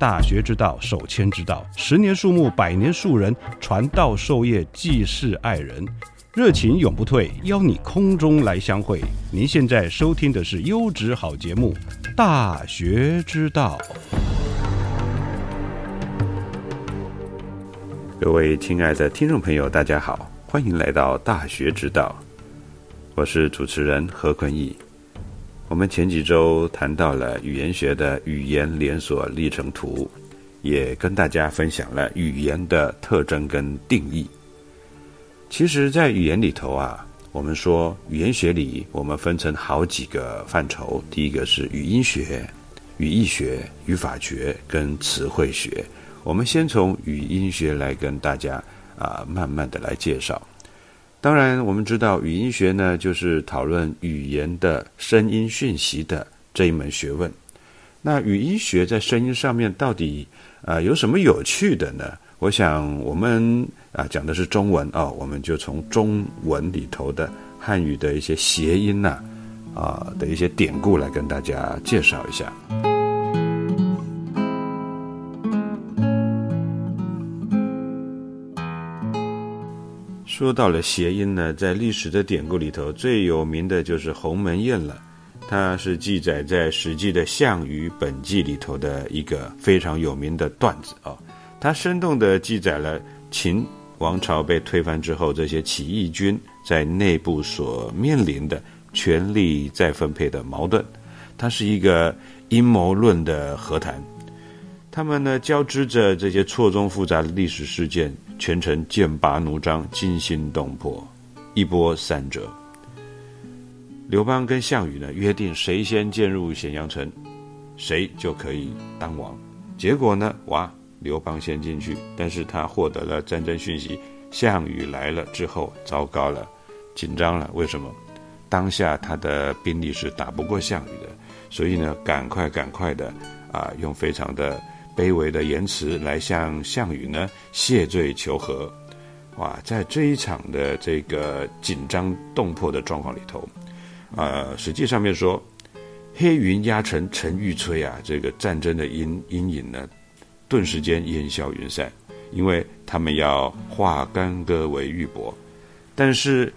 大学之道，守谦之道。十年树木，百年树人，传道授业，济世爱人，热情永不退。邀你空中来相会。您现在收听的是优质好节目《大学之道》。各位亲爱的听众朋友，大家好，欢迎来到《大学之道》，我是主持人何坤义。我们前几周谈到了语言学的语言连锁历程图，也跟大家分享了语言的特征跟定义。其实，在语言里头啊，我们说语言学里，我们分成好几个范畴。第一个是语音学、语义学、语法学跟词汇学。我们先从语音学来跟大家啊，慢慢的来介绍。当然，我们知道语音学呢，就是讨论语言的声音讯息的这一门学问。那语音学在声音上面到底啊有什么有趣的呢？我想我们啊讲的是中文哦，我们就从中文里头的汉语的一些谐音呐啊的一些典故来跟大家介绍一下。说到了谐音呢，在历史的典故里头，最有名的就是鸿门宴了。它是记载在《史记》的《项羽本纪》里头的一个非常有名的段子啊。它生动地记载了秦王朝被推翻之后，这些起义军在内部所面临的权力再分配的矛盾。它是一个阴谋论的和谈。他们呢交织着这些错综复杂的历史事件。全程剑拔弩张，惊心动魄，一波三折。刘邦跟项羽呢约定，谁先进入咸阳城，谁就可以当王。结果呢，哇，刘邦先进去，但是他获得了战争讯息，项羽来了之后，糟糕了，紧张了。为什么？当下他的兵力是打不过项羽的，所以呢，赶快赶快的啊，用非常的。卑微的言辞来向项羽呢谢罪求和，哇，在这一场的这个紧张动魄的状况里头，呃，实际上面说，黑云压城城欲摧啊，这个战争的阴阴影呢，顿时间烟消云散，因为他们要化干戈为玉帛，但是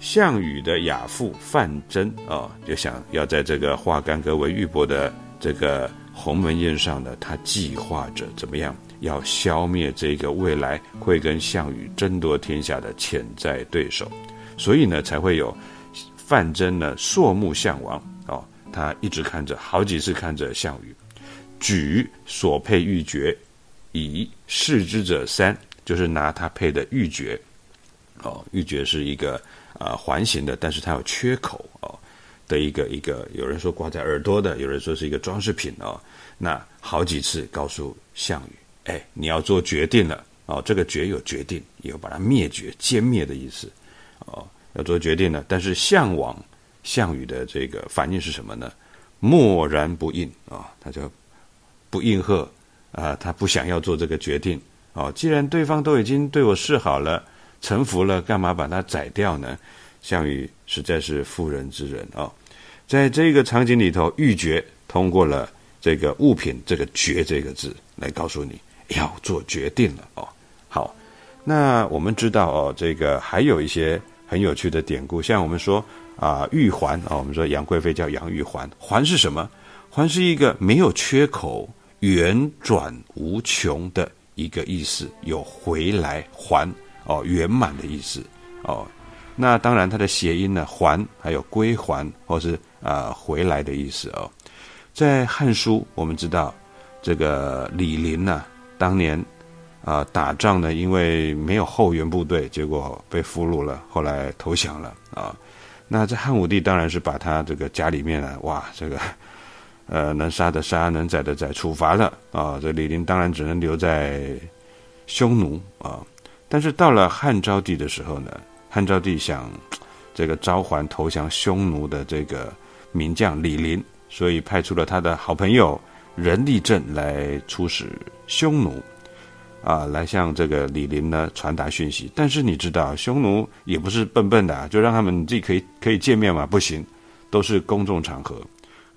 项羽的亚父范增啊，就想要在这个化干戈为玉帛的这个。鸿门宴上呢，他计划着怎么样要消灭这个未来会跟项羽争夺天下的潜在对手，所以呢，才会有范增呢朔目项王哦，他一直看着，好几次看着项羽，举所配玉珏，以视之者三，就是拿他配的玉珏，哦，玉珏是一个呃环形的，但是它有缺口哦。的一个一个，有人说挂在耳朵的，有人说是一个装饰品哦。那好几次告诉项羽，哎，你要做决定了哦。这个决有决定，有把它灭绝、歼灭的意思哦。要做决定了，但是项王项羽的这个反应是什么呢？默然不应啊，他就不应和啊，他不想要做这个决定哦。既然对方都已经对我示好了、臣服了，干嘛把他宰掉呢？项羽实在是妇人之仁啊，在这个场景里头，玉珏通过了这个物品这个“决”这个字来告诉你要做决定了哦。好，那我们知道哦，这个还有一些很有趣的典故，像我们说啊，玉环啊，我们说杨贵妃叫杨玉环，环是什么？环是一个没有缺口、圆转无穷的一个意思，有回来还哦，圆满的意思哦。那当然，它的谐音呢，还还有归还或是啊回来的意思哦。在《汉书》，我们知道这个李陵呢，当年。啊，打仗呢，因为没有后援部队，结果被俘虏了，后来投降了啊。那在汉武帝当然是把他这个家里面呢，哇，这个呃 能杀的杀，能宰的宰，处罚了啊。这李陵当然只能留在匈奴啊。但是到了汉昭帝的时候呢，汉昭帝想 这个召还投降匈奴的这个名将李陵，所以派出了他的好朋友任立正来出使匈奴。啊，来向这个李林呢传达讯息，但是你知道，匈奴也不是笨笨的，就让他们自己可以可以见面嘛？不行，都是公众场合，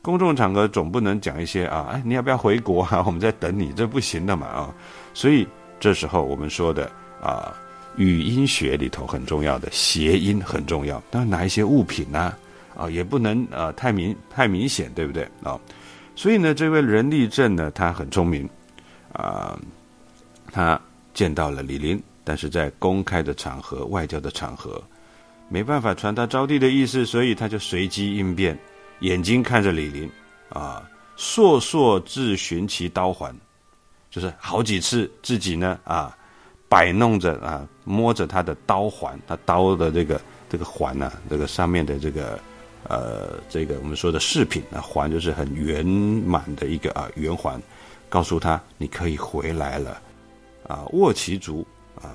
公众场合总不能讲一些啊，哎，你要不要回国啊？我们在等你，这不行的嘛啊！所以这时候我们说的啊，语音学里头很重要的谐音很重要，那拿一些物品呢？啊，也不能啊太明太明显，对不对啊？所以呢，这位任立正呢，他很聪明啊。他见到了李林，但是在公开的场合、外交的场合，没办法传达招娣的意思，所以他就随机应变，眼睛看着李林，啊，烁烁自寻其刀环，就是好几次自己呢啊，摆弄着啊，摸着他的刀环，他刀的这个这个环呢，这个上面的这个呃，这个我们说的饰品啊，环就是很圆满的一个啊圆环，告诉他你可以回来了。啊，握其足啊，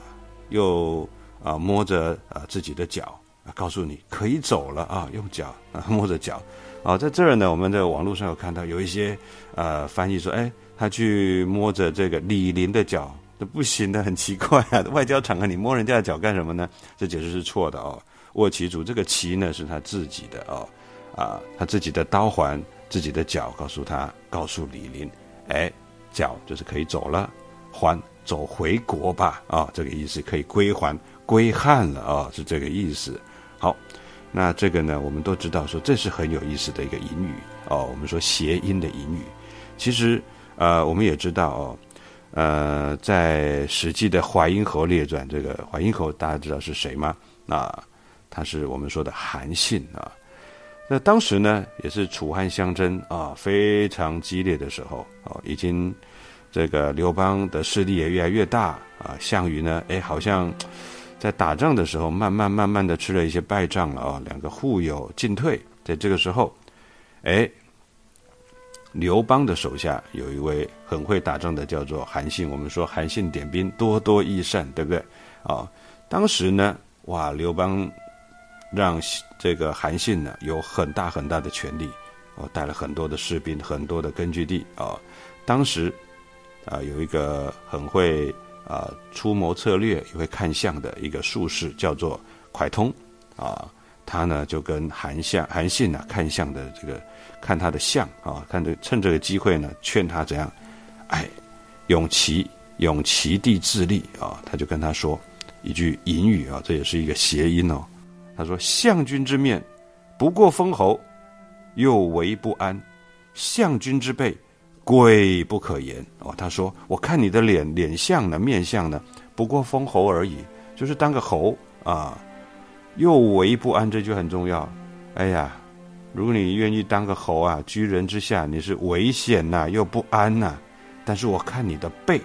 又啊摸着啊自己的脚啊，告诉你可以走了啊，用脚啊摸着脚啊，在这儿呢，我们在网络上有看到有一些呃翻译说，哎，他去摸着这个李林的脚，这不行的，很奇怪啊，外交场合你摸人家的脚干什么呢？这解释是错的哦。握其足，这个其呢是他自己的哦，啊，他自己的刀环，自己的脚，告诉他，告诉李林，哎，脚就是可以走了，还。走回国吧，啊，这个意思可以归还归汉了啊，是这个意思。好，那这个呢，我们都知道说这是很有意思的一个隐语哦。我们说谐音的隐语，其实呃，我们也知道哦，呃，在《史记》的《淮阴侯列传》，这个淮阴侯大家知道是谁吗？啊，他是我们说的韩信啊。那当时呢，也是楚汉相争啊，非常激烈的时候哦，已经。这个刘邦的势力也越来越大啊，项羽呢，哎，好像在打仗的时候，慢慢慢慢的吃了一些败仗了啊，两个互有进退。在这个时候，哎，刘邦的手下有一位很会打仗的，叫做韩信。我们说韩信点兵，多多益善，对不对？啊，当时呢，哇，刘邦让这个韩信呢有很大很大的权力，哦，带了很多的士兵，很多的根据地啊，当时。啊，有一个很会啊出谋策略、也会看相的一个术士，叫做蒯通啊。他呢就跟韩相、韩信呢看相的这个看他的相啊，看这趁这个机会呢劝他怎样，哎，永其永其地自立啊。他就跟他说一句隐语啊，这也是一个谐音哦。他说：“相君之面，不过封侯，又为不安；相君之背。”贵不可言哦，他说：“我看你的脸脸相呢，面相呢，不过封侯而已，就是当个侯啊。又为不安，这句很重要。哎呀，如果你愿意当个侯啊，居人之下，你是危险呐，又不安呐。但是我看你的背，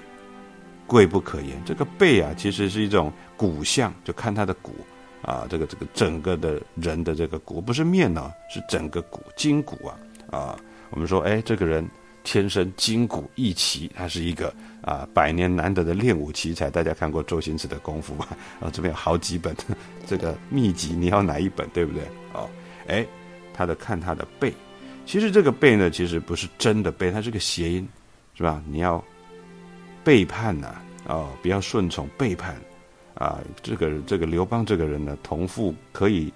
贵不可言。这个背啊，其实是一种骨相，就看他的骨啊，这个这个整个的人的这个骨，不是面呢，是整个骨筋骨啊啊。我们说，哎，这个人。”天生筋骨一奇，他是一个啊百年难得的练武奇才。大家看过周星驰的功夫吧？啊，这边有好几本 这个秘籍，你要哪一本？对不对？哦，哎，他的看他的背，其实这个背呢，其实不是真的背，它是个谐音，是吧？你要背叛呐，哦，不要顺从，背叛啊。这个这个刘邦这个人呢，同富可以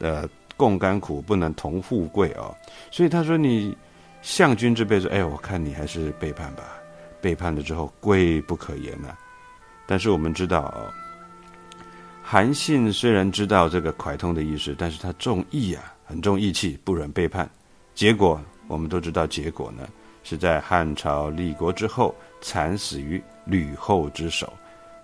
呃共甘苦，不能同富贵哦。所以他说你。相君之辈说：“哎，我看你还是背叛吧。背叛了之后，贵不可言呐。但是我们知道，韩信虽然知道这个蒯通的意思，但是他重义啊，很重义气，不忍背叛。结果我们都知道，结果呢是在汉朝立国之后，惨死于吕后之手。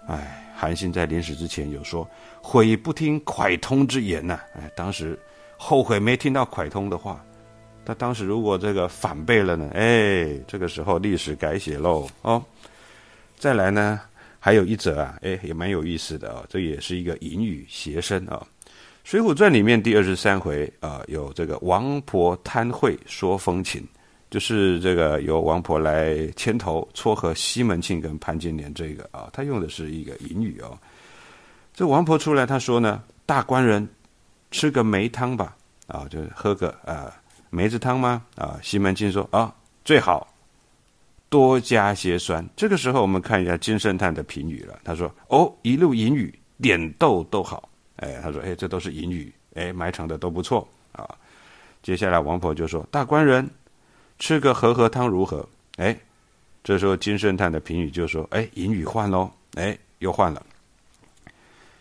哎，韩信在临死之前有说：“悔不听蒯通之言呐！”哎，当时后悔没听到蒯通的话。他当时如果这个反背了呢？哎，这个时候历史改写喽哦。再来呢？还有一则啊，哎，也蛮有意思的哦。这也是一个隐语谐声啊，《水浒传》里面第二十三回啊，有这个王婆贪贿说风情，就是这个由王婆来牵头撮合西门庆跟潘金莲这个啊，他用的是一个隐语哦。这王婆出来，他说呢：“大官人吃个梅汤吧，啊，就喝个啊梅子汤吗？”啊，西门庆说：“啊，最好。”多加些酸。这个时候，我们看一下金圣叹的评语了。他说：“哦，一路隐语，点豆都好。”哎，他说：“哎，这都是隐语，哎，埋藏的都不错啊。”接下来，王婆就说：“大官人，吃个和合汤如何？”哎，这时候金圣叹的评语就说：“哎，隐语换喽，哎，又换了。”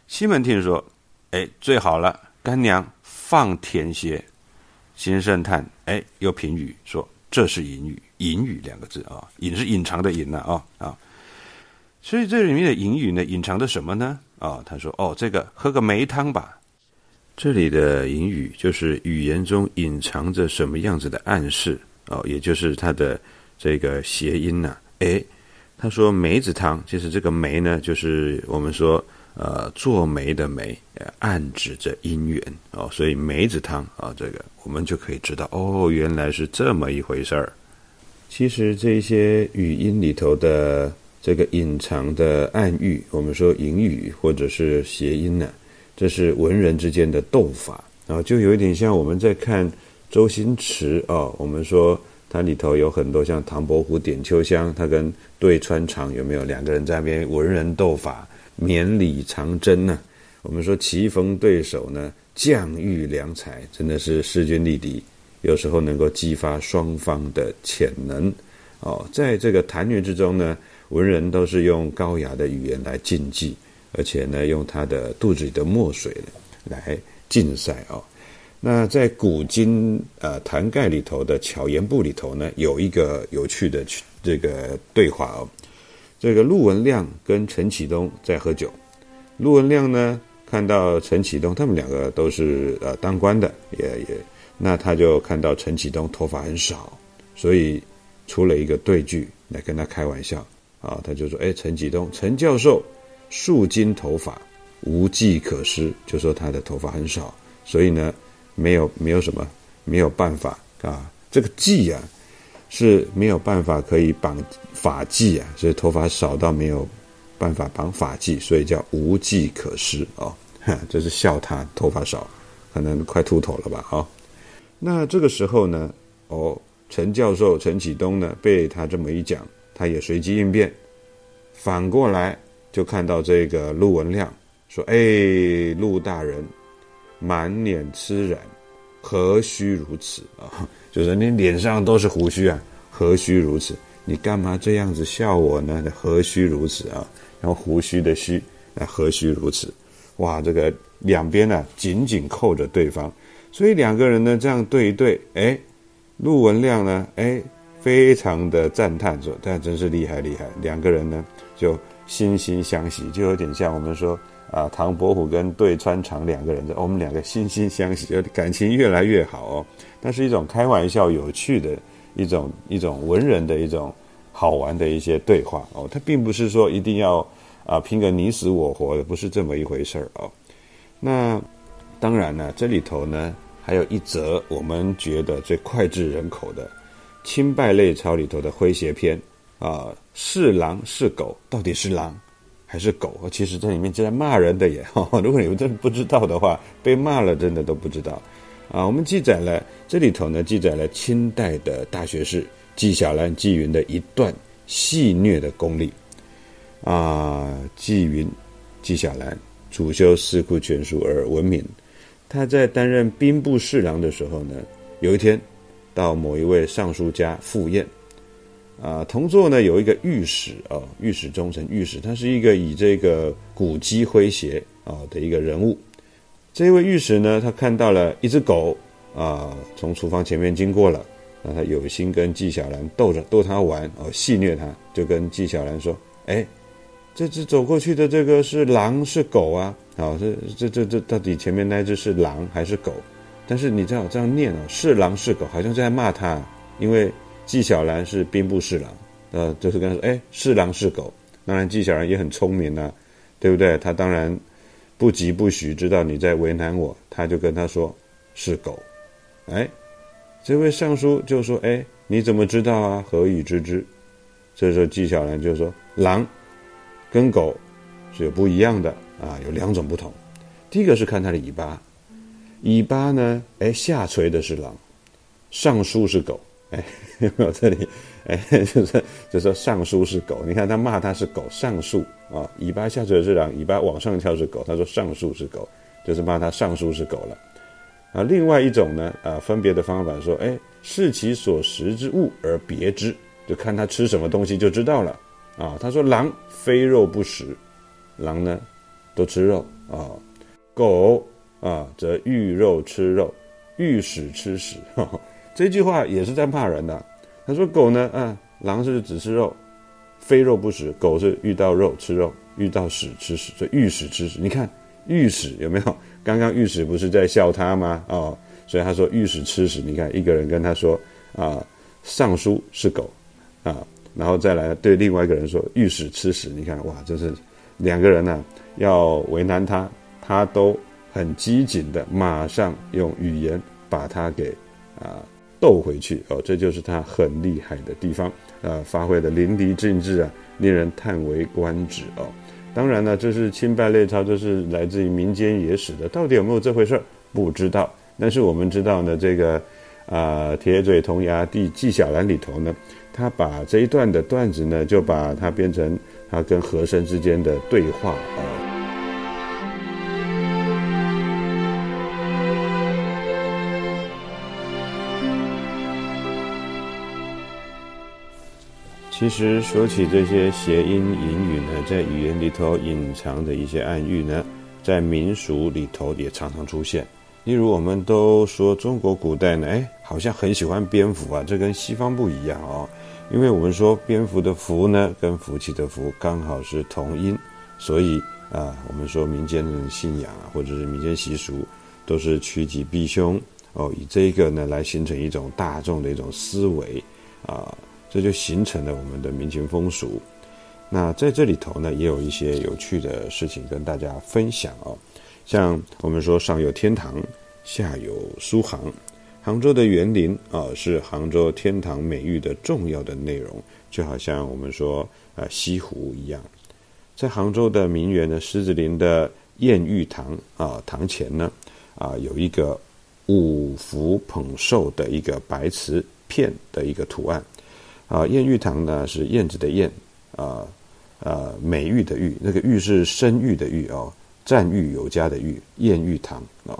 西门庆说：“哎，最好了，干娘放甜些。”金圣叹哎，又评语说：“这是隐语。”隐语两个字啊，隐是隐藏的隐呢啊啊，所以这里面的隐语呢，隐藏的什么呢？啊，他说哦，这个喝个梅汤吧。这里的隐语就是语言中隐藏着什么样子的暗示哦，也就是它的这个谐音呐。哎，他说梅子汤，其实这个梅呢，就是我们说呃做媒的媒，暗指着姻缘哦，所以梅子汤啊，这个我们就可以知道哦，原来是这么一回事儿。其实这些语音里头的这个隐藏的暗喻，我们说隐语或者是谐音呢，这是文人之间的斗法啊，就有一点像我们在看周星驰啊，我们说它里头有很多像唐伯虎点秋香，他跟对穿肠有没有两个人在那边文人斗法，绵里藏针呢？我们说棋逢对手呢，将遇良才，真的是势均力敌。有时候能够激发双方的潜能，哦，在这个谈论之中呢，文人都是用高雅的语言来竞技，而且呢，用他的肚子里的墨水来竞赛哦。那在古今呃谈概里头的巧言部里头呢，有一个有趣的这个对话哦。这个陆文亮跟陈启东在喝酒，陆文亮呢看到陈启东，他们两个都是呃当官的，也也。那他就看到陈启东头发很少，所以出了一个对句来跟他开玩笑啊，他就说：“哎，陈启东，陈教授，数斤头发，无计可施，就说他的头发很少，所以呢，没有没有什么没有办法啊，这个计啊是没有办法可以绑发髻啊，所以头发少到没有办法绑发髻，所以叫无计可施哦，这是笑他头发少，可能快秃头了吧，啊。”那这个时候呢，哦，陈教授陈启东呢，被他这么一讲，他也随机应变，反过来就看到这个陆文亮说：“哎，陆大人，满脸痴染，何须如此啊？就是你脸上都是胡须啊，何须如此？你干嘛这样子笑我呢？何须如此啊？然后胡须的须，那何须如此？哇，这个两边呢紧紧扣着对方。”所以两个人呢，这样对一对，哎，陆文亮呢，哎，非常的赞叹说：“他真是厉害厉害。”两个人呢，就惺惺相惜，就有点像我们说啊，唐伯虎跟对穿肠两个人的，我们两个惺惺相惜，就 感情越来越好哦。那是一种开玩笑、有趣的一种一种文人的一种好玩的一些对话哦。他并不是说一定要啊拼个你死我活的，不是这么一回事儿哦。那。当然呢，这里头呢还有一则我们觉得最脍炙人口的清败类操里头的诙谐篇啊，是狼是狗，到底是狼还是狗？其实这里面正在骂人的耶！如果你们真的不知道的话，被骂了真的都不知道啊。我们记载了这里头呢，记载了清代的大学士纪晓岚纪云的一段戏谑的功力啊。纪云纪晓岚主修《四库全书》而闻名。他在担任兵部侍郎的时候呢，有一天到某一位尚书家赴宴，啊，同座呢有一个御史哦，御史中丞御史，他是一个以这个古鸡诙谐啊的一个人物。这位御史呢，他看到了一只狗啊从厨房前面经过了，那他有心跟纪晓岚逗着逗他玩哦，戏虐他，就跟纪晓岚说：“哎，这只走过去的这个是狼是狗啊？好，这这这这到底前面那只是狼还是狗？但是你知道这样念哦，是狼是狗，好像在骂他，因为。”纪晓岚是兵部侍郎，呃，就是跟他说：“哎，是狼是狗。”当然，纪晓岚也很聪明呐，对不对？他当然不疾不徐，知道你在为难我，他就跟他说：“是狗。”哎，这位尚书就说：“哎，你怎么知道啊？何以知之？”这时候纪晓岚就说：“狼跟狗是有不一样的啊，有两种不同。第一个是看它的尾巴，尾巴呢，哎，下垂的是狼，上书是狗。”哎，有没有这里？哎，就是就说上书是狗，你看他骂他是狗，上树啊，尾巴下垂是狼，尾巴往上翘是狗。他说上树是狗，就是骂他上书是狗了。啊，另外一种呢，啊，分别的方法说，哎，视其所食之物而别之，就看他吃什么东西就知道了。啊，他说狼非肉不食，狼呢都吃肉啊，狗啊则遇肉吃肉，遇屎吃屎。这句话也是在骂人的。他说：“狗呢？啊，狼是只吃肉，非肉不食；狗是遇到肉吃肉，遇到屎吃屎，所以遇屎吃屎。你看遇屎有没有？刚刚遇屎不是在笑他吗？哦，所以他说遇屎吃屎。你看一个人跟他说啊，尚书是狗啊，然后再来对另外一个人说遇屎吃屎。你看哇，这是两个人呢要为难他，他都很机警的，马上用语言把他给啊。”斗回去哦，这就是他很厉害的地方，呃，发挥的淋漓尽致啊，令人叹为观止哦。当然呢，这是清败类钞，这是来自于民间野史的，到底有没有这回事儿？不知道。但是我们知道呢，这个啊，铁嘴铜牙弟纪晓岚里头呢，他把这一段的段子呢，就把它变成他跟和珅之间的对话啊。其实说起这些谐音隐语呢，在语言里头隐藏的一些暗喻呢，在民俗里头也常常出现。例如，我们都说中国古代呢，哎，好像很喜欢蝙蝠啊，这跟西方不一样哦。因为我们说蝙蝠的蝠呢，跟福气的福刚好是同音，所以啊，我们说民间的信仰啊，或者是民间习俗，都是趋吉避凶哦，以这个呢来形成一种大众的一种思维啊。这就形成了我们的民情风俗。那在这里头呢，也有一些有趣的事情跟大家分享哦。像我们说，上有天堂，下有苏杭。杭州的园林啊，是杭州天堂美誉的重要的内容，就好像我们说呃西湖一样。在杭州的名园呢，狮子林的艳玉堂啊，堂前呢啊有一个五福捧寿的一个白瓷片的一个图案。啊，燕玉堂呢是燕子的燕，啊，呃，美玉的玉，那个玉是声誉的玉哦，赞誉有加的誉，燕玉堂哦。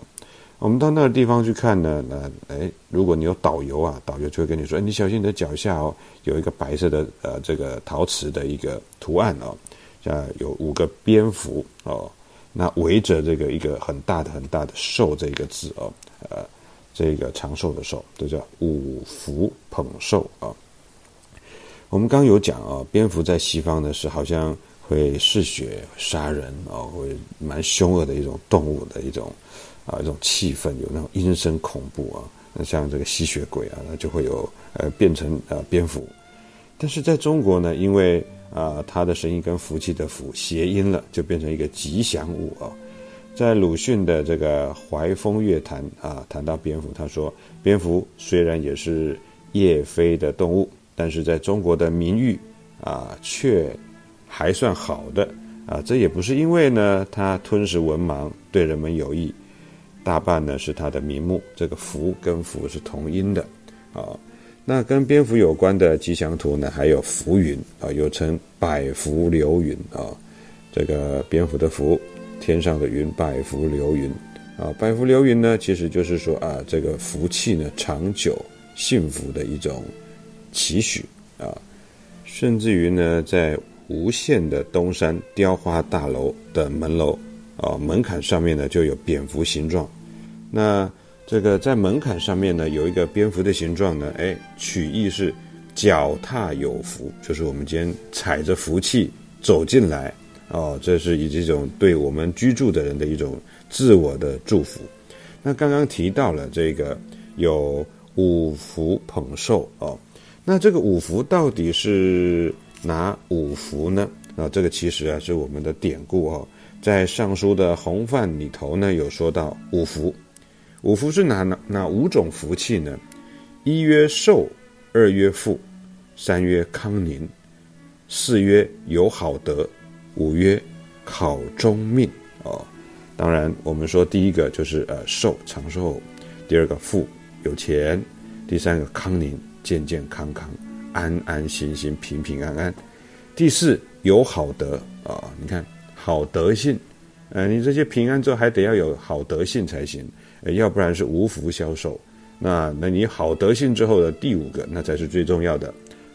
我们到那个地方去看呢，那哎，如果你有导游啊，导游就会跟你说，你小心你的脚下哦，有一个白色的呃这个陶瓷的一个图案哦，像有五个蝙蝠哦，那围着这个一个很大的很大的寿这个字哦，呃，这个长寿的寿，这叫五福捧寿啊。我们刚有讲啊，蝙蝠在西方呢是好像会嗜血杀人啊，会蛮凶恶的一种动物的一种啊一种气氛，有那种阴森恐怖啊。那像这个吸血鬼啊，那就会有呃变成呃蝙蝠。但是在中国呢，因为啊它的声音跟福气的福谐音了，就变成一个吉祥物啊。在鲁迅的这个《怀风月谈》啊，谈到蝙蝠，他说蝙蝠虽然也是夜飞的动物。但是在中国的名誉啊，却还算好的啊，这也不是因为呢，它吞食文盲，对人们有益，大半呢是它的名目，这个福跟福是同音的啊。那跟蝙蝠有关的吉祥图呢，还有浮云啊，又称百福流云啊。这个蝙蝠的福，天上的云，百福流云啊。百福流云呢，其实就是说啊，这个福气呢，长久幸福的一种。期许啊，甚至于呢，在无限的东山雕花大楼的门楼啊门槛上面呢，就有蝙蝠形状。那这个在门槛上面呢，有一个蝙蝠的形状呢，哎，取意是脚踏有福，就是我们今天踩着福气走进来哦，这是以这种对我们居住的人的一种自我的祝福。那刚刚提到了这个有五福捧寿哦，那这个五福到底是哪五福呢？啊，这个其实啊是我们的典故哦，在《尚书》的洪范里头呢有说到五福，五福是哪哪哪五种福气呢？一曰寿，二曰富，三曰康宁，四曰有好德，五曰考中命哦。当然，我们说第一个就是呃寿长寿，第二个富有钱，第三个康宁健健康康、安安心心、平平安安，第四有好德啊！你看好德性，呃，你这些平安之后还得要有好德性才行，呃要不然是无福消受。那那你好德性之后的第五个，那才是最重要的，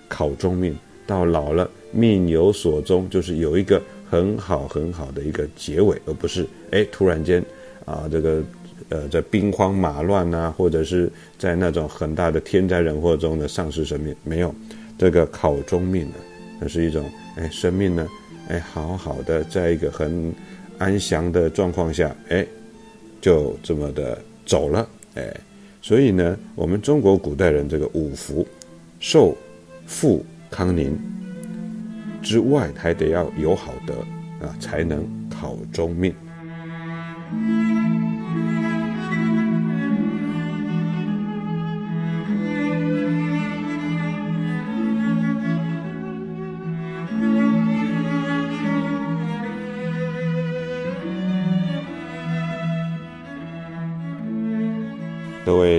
考中命，到老了命有所终，就是有一个。很好很好的一个结尾，而不是哎突然间啊这个呃在兵荒马乱呐，或者是在那种很大的天灾人祸中的丧失生命，没有这个考中命呢，那是一种哎生命呢哎好好的在一个很安详的状况下哎就这么的走了哎，所以呢我们中国古代人这个五福寿富康宁。之外，还得要有好德啊，才能考中命。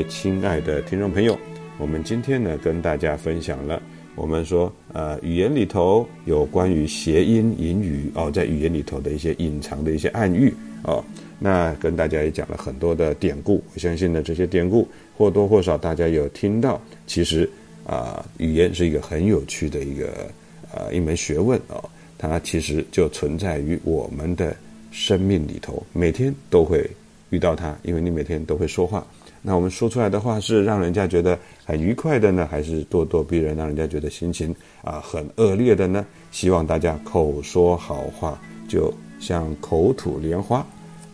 亲爱的听众朋友，我们今天呢，跟大家分享了。我们说，呃，语言里头有关于谐音、隐语哦，在语言里头的一些隐藏的一些暗喻哦，那跟大家也讲了很多的典故。我相信呢，这些典故或多或少大家有听到。其实啊，语言是一个很有趣的一个呃一门学问哦，它其实就存在于我们的生命里头，每天都会遇到它，因为你每天都会说话。那我们说出来的话是让人家觉得很愉快的呢，还是咄咄逼人，让人家觉得心情啊很恶劣的呢？希望大家口说好话，就像口吐莲花。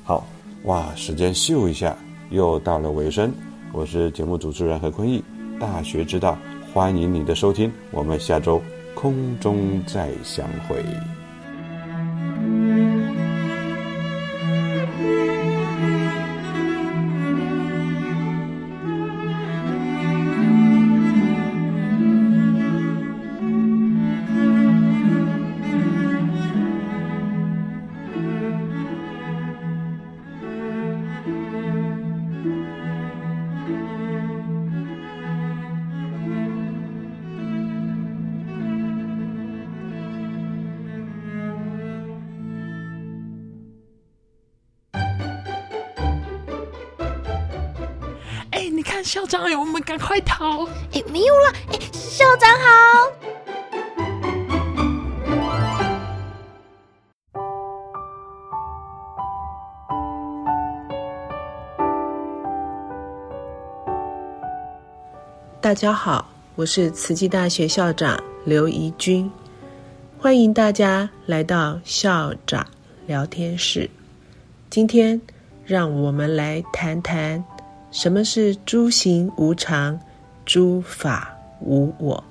好哇，时间秀一下，又到了尾声。我是节目主持人何坤义，大学之道，欢迎你的收听，我们下周空中再相会。校长，哎，我们赶快逃！哎，没有了，哎，校长好。大家好，我是慈济大学校长刘怡君，欢迎大家来到校长聊天室。今天，让我们来谈谈。什么是诸行无常，诸法无我？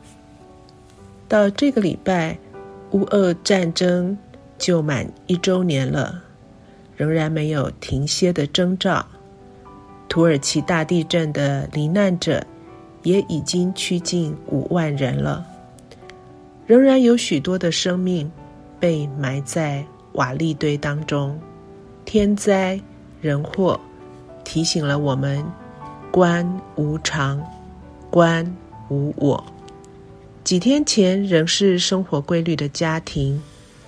到这个礼拜，乌俄战争就满一周年了，仍然没有停歇的征兆。土耳其大地震的罹难者也已经趋近五万人了，仍然有许多的生命被埋在瓦砾堆当中，天灾人祸。提醒了我们：观无常，观无我。几天前仍是生活规律的家庭，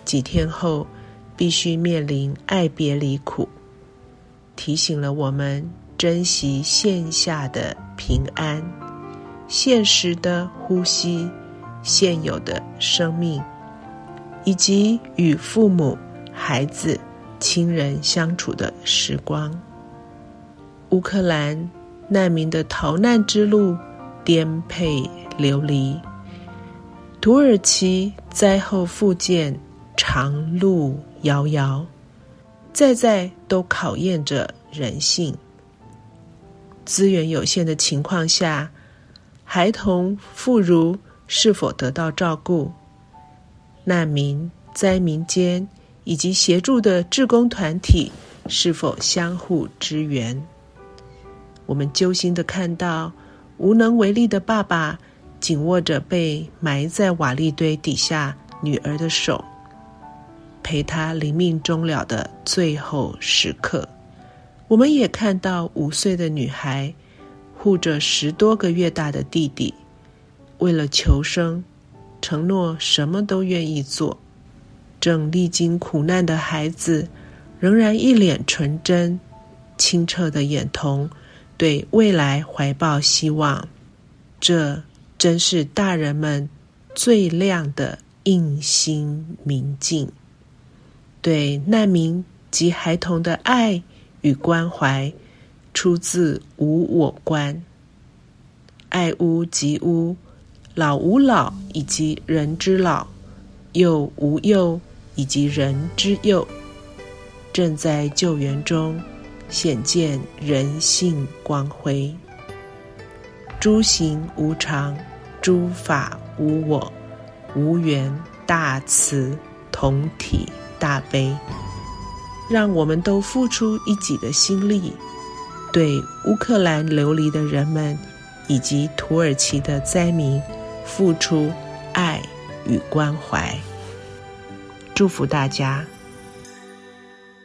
几天后必须面临爱别离苦，提醒了我们珍惜线下的平安，现实的呼吸，现有的生命，以及与父母、孩子、亲人相处的时光。乌克兰难民的逃难之路颠沛流离，土耳其灾后复建长路遥遥，在在都考验着人性。资源有限的情况下，孩童、妇孺是否得到照顾？难民、灾民间以及协助的志工团体是否相互支援？我们揪心的看到无能为力的爸爸紧握着被埋在瓦砾堆底下女儿的手，陪她临命终了的最后时刻。我们也看到五岁的女孩护着十多个月大的弟弟，为了求生，承诺什么都愿意做。正历经苦难的孩子，仍然一脸纯真、清澈的眼瞳。对未来怀抱希望，这真是大人们最亮的印心明镜。对难民及孩童的爱与关怀，出自无我观。爱屋及乌，老吾老以及人之老，幼吾幼以及人之幼，正在救援中。显见人性光辉，诸行无常，诸法无我，无缘大慈，同体大悲。让我们都付出一己的心力，对乌克兰流离的人们以及土耳其的灾民付出爱与关怀。祝福大家。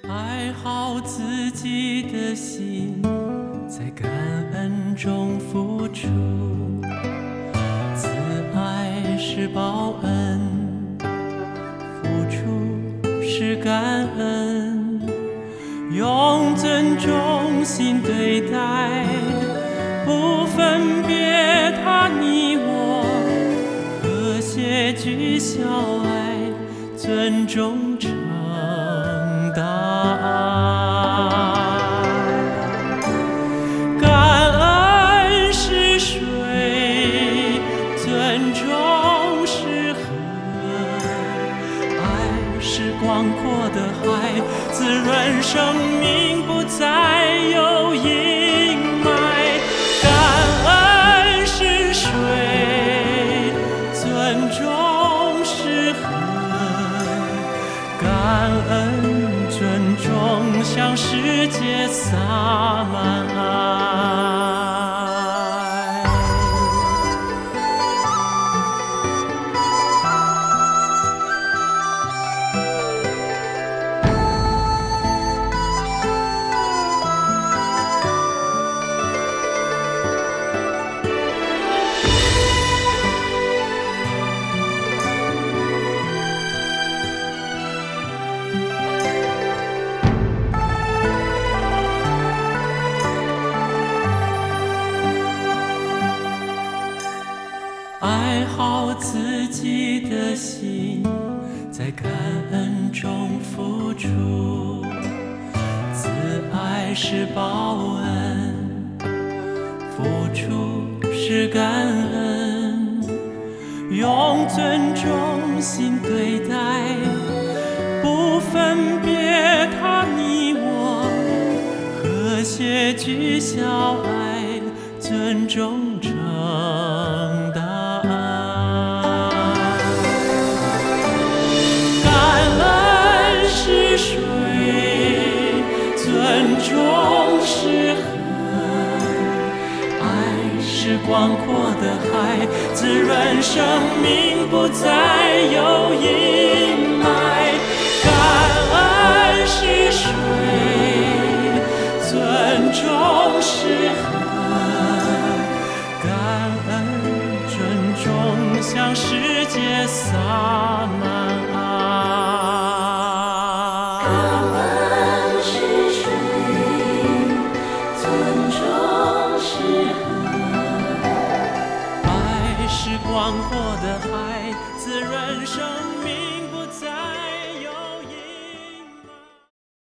爱好自自己的心，在感恩中付出。自爱是报恩，付出是感恩。用尊重心对待，不分别他你我，和谐聚小爱，尊重。生命不再有阴霾，感恩是水，尊重是河，感恩尊重向世界撒尊重成答案。感恩是水，尊重是河，爱是广阔的海，滋润生命，不再有阴霾。感恩是水。将世界洒满